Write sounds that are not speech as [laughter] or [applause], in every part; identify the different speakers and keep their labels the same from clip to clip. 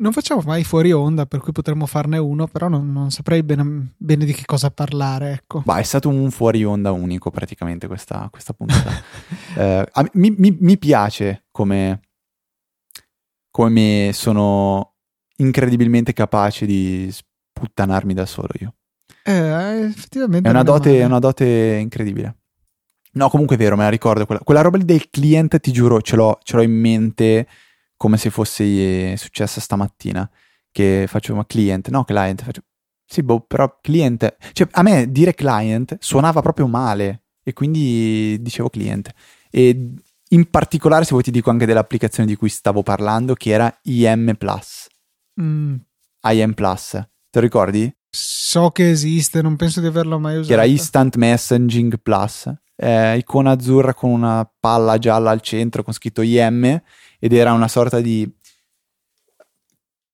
Speaker 1: Non facciamo mai fuori onda, per cui potremmo farne uno, però non, non saprei bene, bene, di che cosa parlare. Ecco.
Speaker 2: Bah, è stato un fuori onda unico praticamente questa, questa puntata. [laughs] eh, mi, mi, mi, piace come, come sono incredibilmente capace di sputtanarmi da solo io.
Speaker 1: Eh, effettivamente.
Speaker 2: È una, dote, è una dote incredibile. No, comunque è vero, me la ricordo. Quella, quella roba lì del cliente, ti giuro, ce l'ho, ce l'ho in mente come se fosse successa stamattina. Che faccio, ma client, no, client. Faccio, sì, boh, però client. Cioè, a me dire client suonava proprio male. E quindi dicevo client. E in particolare, se vuoi, ti dico anche dell'applicazione di cui stavo parlando, che era IM Plus.
Speaker 1: Mm.
Speaker 2: IM Plus. Te lo ricordi?
Speaker 1: So che esiste, non penso di averlo mai usato.
Speaker 2: Che era Instant Messaging Plus eh, icona azzurra con una palla gialla al centro con scritto IM ed era una sorta di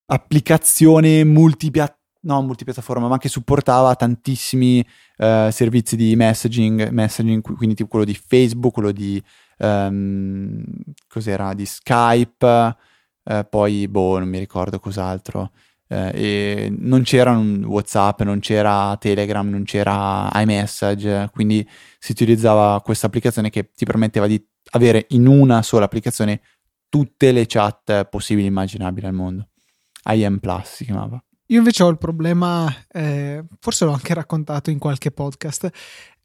Speaker 2: applicazione multipiattaforma no, multipiattaforma, ma che supportava tantissimi uh, servizi di messaging, messaging, quindi tipo quello di Facebook, quello di um, cos'era, di Skype, uh, poi boh, non mi ricordo cos'altro. Eh, e non c'era WhatsApp, non c'era Telegram, non c'era iMessage, quindi si utilizzava questa applicazione che ti permetteva di avere in una sola applicazione tutte le chat possibili e immaginabili al mondo. IM Plus si chiamava.
Speaker 1: Io invece ho il problema, eh, forse l'ho anche raccontato in qualche podcast.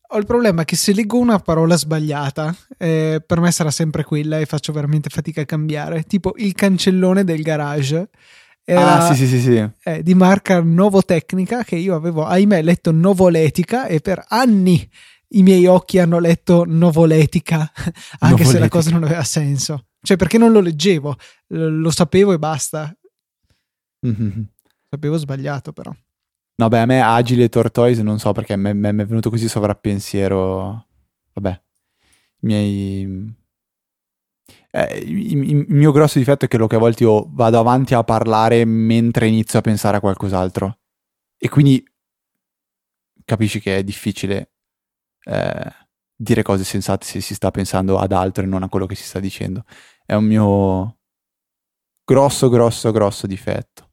Speaker 1: Ho il problema che se leggo una parola sbagliata, eh, per me sarà sempre quella e faccio veramente fatica a cambiare. Tipo il cancellone del garage
Speaker 2: era ah, sì, sì, sì,
Speaker 1: eh, di marca Novotecnica che io avevo, ahimè, letto Novoletica e per anni i miei occhi hanno letto Novoletica, [laughs] anche Novoletica. se la cosa non aveva senso. Cioè, perché non lo leggevo, lo sapevo e basta.
Speaker 2: Mm-hmm.
Speaker 1: Sapevo sbagliato, però.
Speaker 2: No, beh, a me Agile Tortoise non so perché mi è venuto così sovrappensiero. Vabbè, i miei eh, il, mio grosso difetto è che lo che a volte io vado avanti a parlare mentre inizio a pensare a qualcos'altro. E quindi capisci che è difficile eh, dire cose sensate se si sta pensando ad altro e non a quello che si sta dicendo. È un mio grosso, grosso, grosso difetto.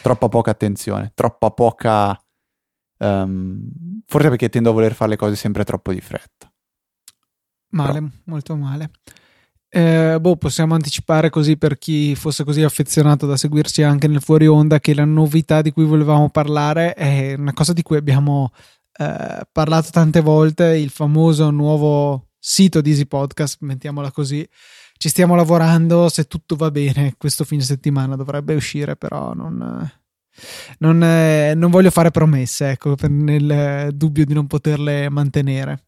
Speaker 2: Troppa poca attenzione, troppa poca... Um, forse perché tendo a voler fare le cose sempre troppo di fretta.
Speaker 1: Male, Però. molto male. Eh, boh, possiamo anticipare così per chi fosse così affezionato da seguirci anche nel fuori onda che la novità di cui volevamo parlare è una cosa di cui abbiamo eh, parlato tante volte, il famoso nuovo sito di Easy Podcast, mettiamola così. Ci stiamo lavorando, se tutto va bene, questo fine settimana dovrebbe uscire, però non, non, eh, non voglio fare promesse, ecco, nel dubbio di non poterle mantenere.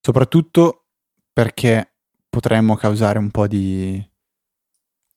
Speaker 2: Soprattutto perché potremmo causare un po' di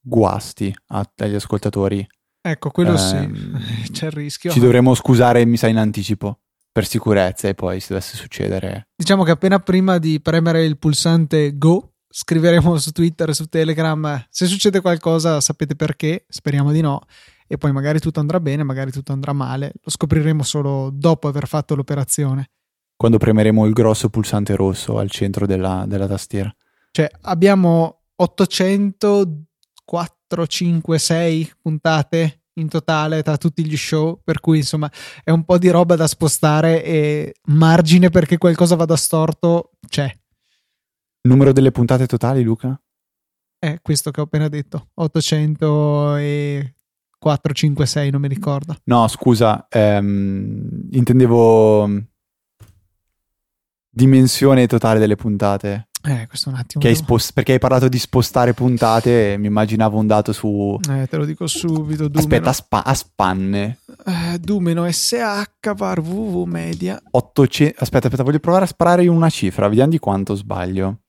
Speaker 2: guasti agli ascoltatori.
Speaker 1: Ecco, quello eh, sì, ehm, [laughs] c'è il rischio.
Speaker 2: Ci dovremmo scusare, mi sa, in anticipo per sicurezza e poi se dovesse succedere.
Speaker 1: Diciamo che appena prima di premere il pulsante Go, scriveremo su Twitter e su Telegram se succede qualcosa sapete perché, speriamo di no, e poi magari tutto andrà bene, magari tutto andrà male, lo scopriremo solo dopo aver fatto l'operazione.
Speaker 2: Quando premeremo il grosso pulsante rosso al centro della, della tastiera.
Speaker 1: Cioè, abbiamo 804, 5, 6 puntate in totale tra tutti gli show, per cui insomma è un po' di roba da spostare e margine perché qualcosa vada storto c'è.
Speaker 2: Numero delle puntate totali, Luca?
Speaker 1: È questo che ho appena detto, 800 e 4, 5, 6, non mi ricordo.
Speaker 2: No, scusa, ehm, intendevo dimensione totale delle puntate.
Speaker 1: Eh, questo un attimo.
Speaker 2: Hai spost- perché hai parlato di spostare puntate e mi immaginavo un dato su...
Speaker 1: Eh, te lo dico subito. Dumeno.
Speaker 2: Aspetta, a, spa- a spanne.
Speaker 1: Eh, Dumeno SH var www media.
Speaker 2: 800... Aspetta, aspetta, voglio provare a sparare in una cifra, vediamo di quanto sbaglio.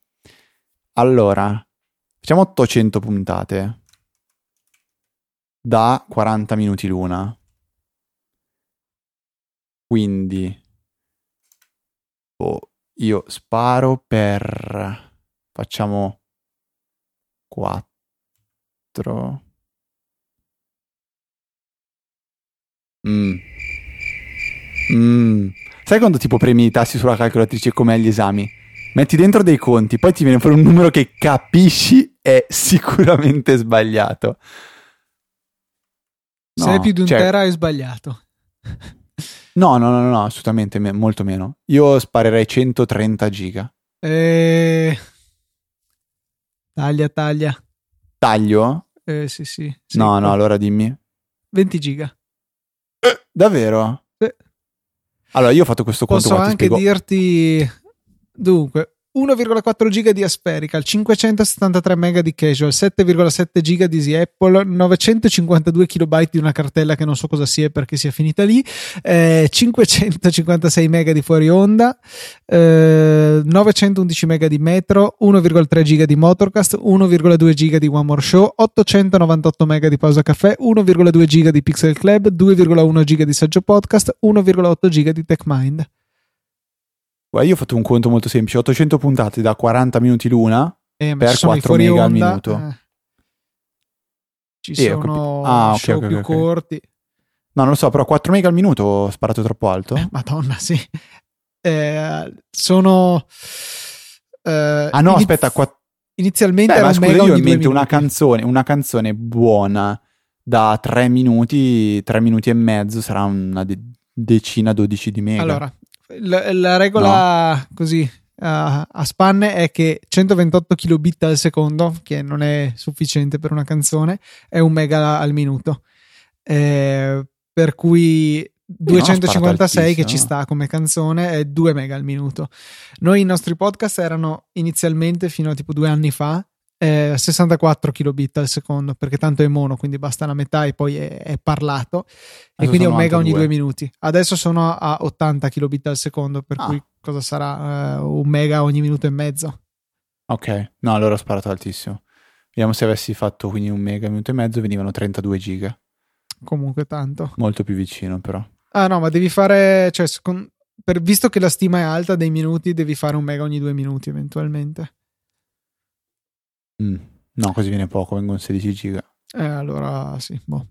Speaker 2: Allora, facciamo 800 puntate. Da 40 minuti l'una. Quindi... Oh, io sparo per... Facciamo 4. Mm. Mm. Sai quando tipo premi i tassi sulla calcolatrice come agli esami? Metti dentro dei conti, poi ti viene fuori un numero che capisci è sicuramente sbagliato.
Speaker 1: Se hai più di un
Speaker 2: cioè-
Speaker 1: tera hai sbagliato.
Speaker 2: No, no, no, no, assolutamente me- molto meno. Io sparerei 130 giga.
Speaker 1: Eh... Taglia, taglia.
Speaker 2: Taglio?
Speaker 1: Eh, sì, sì. sì.
Speaker 2: no, no, allora dimmi.
Speaker 1: 20 giga.
Speaker 2: Davvero?
Speaker 1: Sì.
Speaker 2: Allora, io ho fatto questo conto
Speaker 1: Posso
Speaker 2: qua, ti
Speaker 1: anche dirti dunque 1,4 giga di Asperical, 573 mega di Casual, 7,7 giga di Easy Apple, 952 kilobyte di una cartella che non so cosa sia perché sia finita lì, eh, 556 mega di fuori onda, eh, 911 mega di Metro, 1,3 giga di Motorcast, 1,2 giga di One More Show, 898 mega di Pausa Caffè, 1,2 giga di Pixel Club, 2,1 giga di Saggio Podcast, 1,8 giga di TechMind.
Speaker 2: Guarda, io ho fatto un conto molto semplice: 800 puntate da 40 minuti l'una.
Speaker 1: Eh,
Speaker 2: Per
Speaker 1: ci sono i
Speaker 2: 4
Speaker 1: fuori
Speaker 2: mega al
Speaker 1: onda,
Speaker 2: minuto.
Speaker 1: eh. Ci
Speaker 2: ho
Speaker 1: sono.
Speaker 2: Ah, ok,
Speaker 1: show
Speaker 2: ok,
Speaker 1: più
Speaker 2: ok.
Speaker 1: corti.
Speaker 2: No, non lo so, però 4 mega al minuto ho sparato troppo alto.
Speaker 1: Eh, Madonna, sì. Eh, sono. eh,
Speaker 2: ah, no,
Speaker 1: iniz-
Speaker 2: aspetta, qua-
Speaker 1: Inizialmente
Speaker 2: Beh,
Speaker 1: era
Speaker 2: ma
Speaker 1: un
Speaker 2: scusa,
Speaker 1: mega
Speaker 2: io ho in mente una canzone, una canzone buona da 3 minuti, 3 minuti e mezzo, sarà una de- decina, 12 di mega.
Speaker 1: Allora, la, la regola così a, a spanne è che 128 kilobit al secondo, che non è sufficiente per una canzone, è un mega al minuto. Eh, per cui
Speaker 2: non ho sparato
Speaker 1: 256 che ci sta come canzone è 2 mega al minuto. Noi i nostri podcast erano inizialmente fino a tipo due anni fa eh, 64 kilobit al secondo perché tanto è mono quindi basta la metà e poi è, è parlato e
Speaker 2: Adesso
Speaker 1: quindi è un mega ogni
Speaker 2: 92.
Speaker 1: due minuti adesso sono a 80 kilobit al secondo per
Speaker 2: Ah.
Speaker 1: cui cosa sarà Eh, un mega ogni minuto e mezzo
Speaker 2: Ok, no, allora ho sparato altissimo. Vediamo se avessi fatto quindi un mega, minuto e mezzo, venivano 32 giga.
Speaker 1: comunque tanto
Speaker 2: Molto più vicino, però.
Speaker 1: ah no ma devi fare cioè, secon- per- visto che la stima è alta dei minuti devi fare un mega ogni due minuti eventualmente
Speaker 2: Mm. No, così viene poco, vengono 16 giga.
Speaker 1: eh, allora sì boh.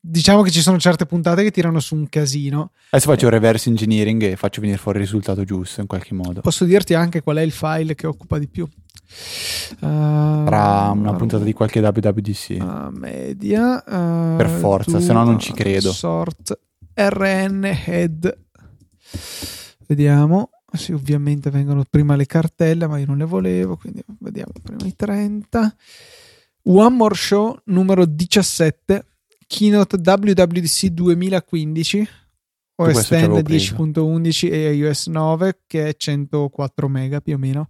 Speaker 1: diciamo che ci sono certe puntate che tirano su un casino
Speaker 2: Adesso faccio reverse engineering e faccio venire fuori il risultato giusto in qualche modo.
Speaker 1: Posso dirti anche qual è il file che occupa di più? Uh,
Speaker 2: Tra una puntata di qualche WWDC.
Speaker 1: uh, media uh,
Speaker 2: Per forza, se no non ci credo.
Speaker 1: Sort RN head. Vediamo. Sì, ovviamente vengono prima le cartelle, ma io non le volevo, quindi vediamo prima i 30. One More Show numero 17, Keynote WWDC 2015, OS
Speaker 2: questo ci avevo
Speaker 1: 10
Speaker 2: preso.
Speaker 1: 10.11 e iOS 9 che è 104 mega più o meno.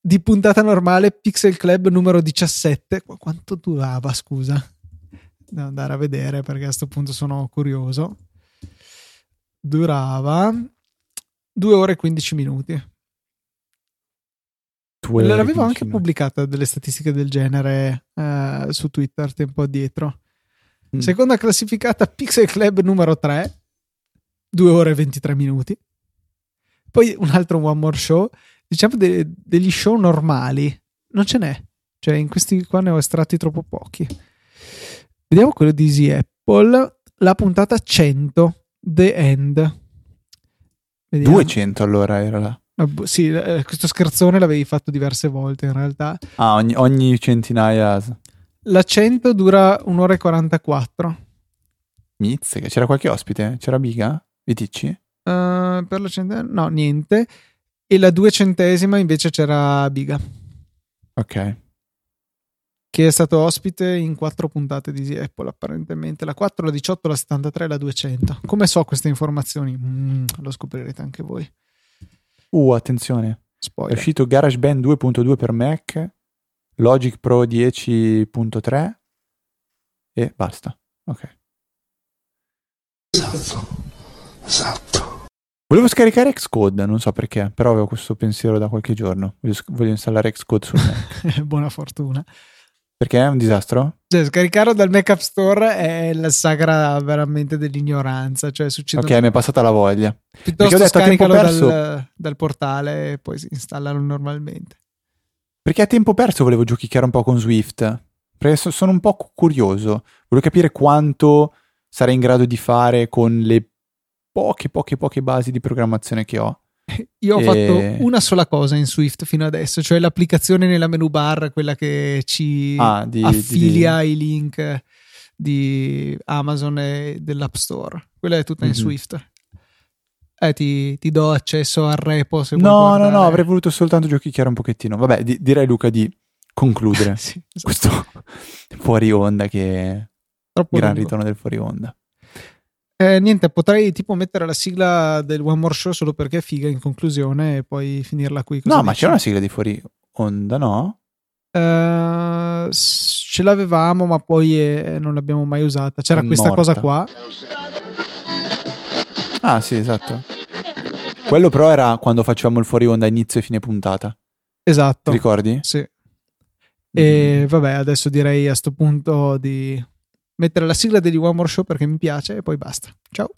Speaker 1: Di puntata normale Pixel Club numero 17. Qu- Quanto durava, scusa? Devo andare a vedere perché a questo punto sono curioso. Durava 2 ore e 15 minuti. L'avevo anche
Speaker 2: 15 minuti.
Speaker 1: pubblicata delle statistiche del genere eh, su Twitter tempo addietro.
Speaker 2: Mm.
Speaker 1: Seconda classificata Pixel Club numero 3, 2 ore e 23 minuti. Poi un altro One More Show, diciamo de- degli show normali, non ce n'è. Cioè in questi qua ne ho estratti troppo pochi. Vediamo quello di Easy Apple, la puntata 100, The End. Vediamo.
Speaker 2: 200 allora era là.
Speaker 1: Ah, boh, Sì, eh, questo scherzone l'avevi fatto diverse volte in realtà.
Speaker 2: Ah, ogni, ogni centinaia.
Speaker 1: La 100 dura un'ora e 44.
Speaker 2: Mizzica. C'era qualche ospite? C'era Biga? Viticci?
Speaker 1: Eh, per la centesima, no, niente. E la duecentesima invece c'era Biga,
Speaker 2: Ok.
Speaker 1: Che è stato ospite in quattro puntate di Apple apparentemente. La 4, la 18, la 73 e la 200. Come so queste informazioni? Mm, lo scoprirete anche voi.
Speaker 2: Uh, attenzione. È
Speaker 1: Spoiler.
Speaker 2: uscito GarageBand 2.2 per Mac, Logic Pro 10.3 e basta. Ok.
Speaker 3: Esatto, esatto.
Speaker 2: Volevo scaricare Xcode, non so perché, però avevo questo pensiero da qualche giorno. Voglio, voglio installare Xcode sul [laughs] Mac.
Speaker 1: Buona fortuna.
Speaker 2: Perché è un disastro?
Speaker 1: Cioè, scaricarlo dal Mac App Store è la sagra veramente dell'ignoranza. Cioè, succede
Speaker 2: Ok, mi è passata la voglia.
Speaker 1: Piuttosto
Speaker 2: ho detto
Speaker 1: scaricalo
Speaker 2: perso-
Speaker 1: dal, dal portale e poi installalo normalmente.
Speaker 2: Perché a tempo perso volevo giochicchiare un po' con Swift. Perché so- sono un po' cu- curioso. Volevo capire quanto sarei in grado di fare con le poche, poche, poche basi di programmazione che ho. [laughs]
Speaker 1: Io ho
Speaker 2: E-
Speaker 1: fatto una sola cosa in Swift fino adesso, cioè l'applicazione nella menu bar, quella che ci
Speaker 2: Ah, di-
Speaker 1: affilia i link di Amazon e dell'App Store. Quella è tutta in
Speaker 2: Mhm.
Speaker 1: Swift. Eh, ti, ti do accesso al repo se vuoi
Speaker 2: No, no, no, avrei voluto soltanto giochicchiare un pochettino. Vabbè, di- direi Luca di concludere [laughs]
Speaker 1: Sì, esatto.
Speaker 2: questo [laughs] fuori onda che
Speaker 1: Troppo
Speaker 2: gran
Speaker 1: lungo.
Speaker 2: ritorno del fuori onda.
Speaker 1: Eh, niente, potrei tipo mettere la sigla del One More Show solo perché è figa in conclusione e poi finirla qui. Cosa
Speaker 2: No, ma
Speaker 1: dici?
Speaker 2: c'era una sigla di fuori onda, no?
Speaker 1: Eh, ce l'avevamo, ma poi eh, non l'abbiamo mai usata. C'era
Speaker 2: È
Speaker 1: questa
Speaker 2: morta.
Speaker 1: cosa qua.
Speaker 2: Ah, sì, esatto. Quello però era quando facevamo il fuori onda inizio e fine puntata. Ti
Speaker 1: Esatto.
Speaker 2: ricordi?
Speaker 1: Sì. E
Speaker 2: Mm.
Speaker 1: vabbè, adesso direi a sto punto di mettere la sigla degli One More Show perché mi piace e poi basta. Ciao.